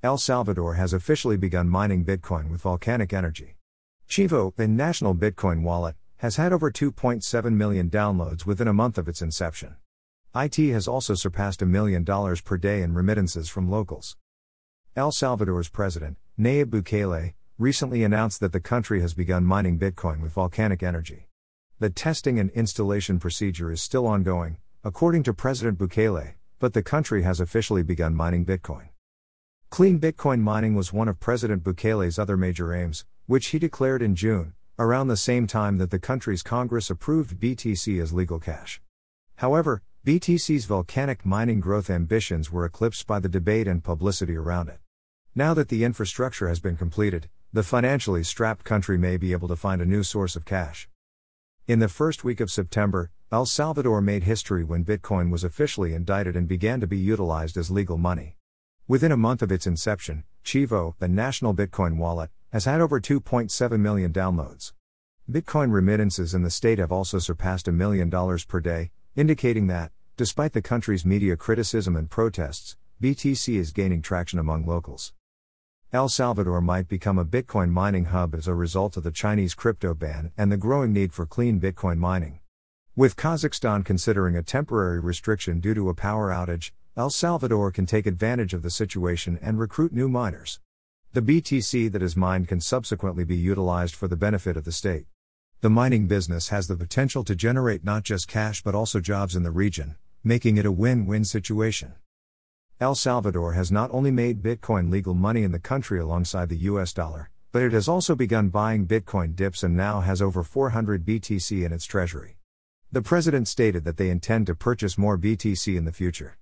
El Salvador has officially begun mining Bitcoin with volcanic energy. Chivo, the national Bitcoin wallet, has had over 2.7 million downloads within a month of its inception. IT has also surpassed a million dollars per day in remittances from locals. El Salvador's president, Nayib Bukele, recently announced that the country has begun mining Bitcoin with volcanic energy. The testing and installation procedure is still ongoing, according to President Bukele, but the country has officially begun mining Bitcoin. Clean Bitcoin mining was one of President Bukele's other major aims, which he declared in June, around the same time that the country's Congress approved BTC as legal cash. However, BTC's volcanic mining growth ambitions were eclipsed by the debate and publicity around it. Now that the infrastructure has been completed, the financially strapped country may be able to find a new source of cash. In the first week of September, El Salvador made history when Bitcoin was officially indicted and began to be utilized as legal money. Within a month of its inception, Chivo, the national Bitcoin wallet, has had over 2.7 million downloads. Bitcoin remittances in the state have also surpassed a million dollars per day, indicating that, despite the country's media criticism and protests, BTC is gaining traction among locals. El Salvador might become a Bitcoin mining hub as a result of the Chinese crypto ban and the growing need for clean Bitcoin mining. With Kazakhstan considering a temporary restriction due to a power outage, El Salvador can take advantage of the situation and recruit new miners. The BTC that is mined can subsequently be utilized for the benefit of the state. The mining business has the potential to generate not just cash but also jobs in the region, making it a win win situation. El Salvador has not only made Bitcoin legal money in the country alongside the US dollar, but it has also begun buying Bitcoin dips and now has over 400 BTC in its treasury. The president stated that they intend to purchase more BTC in the future.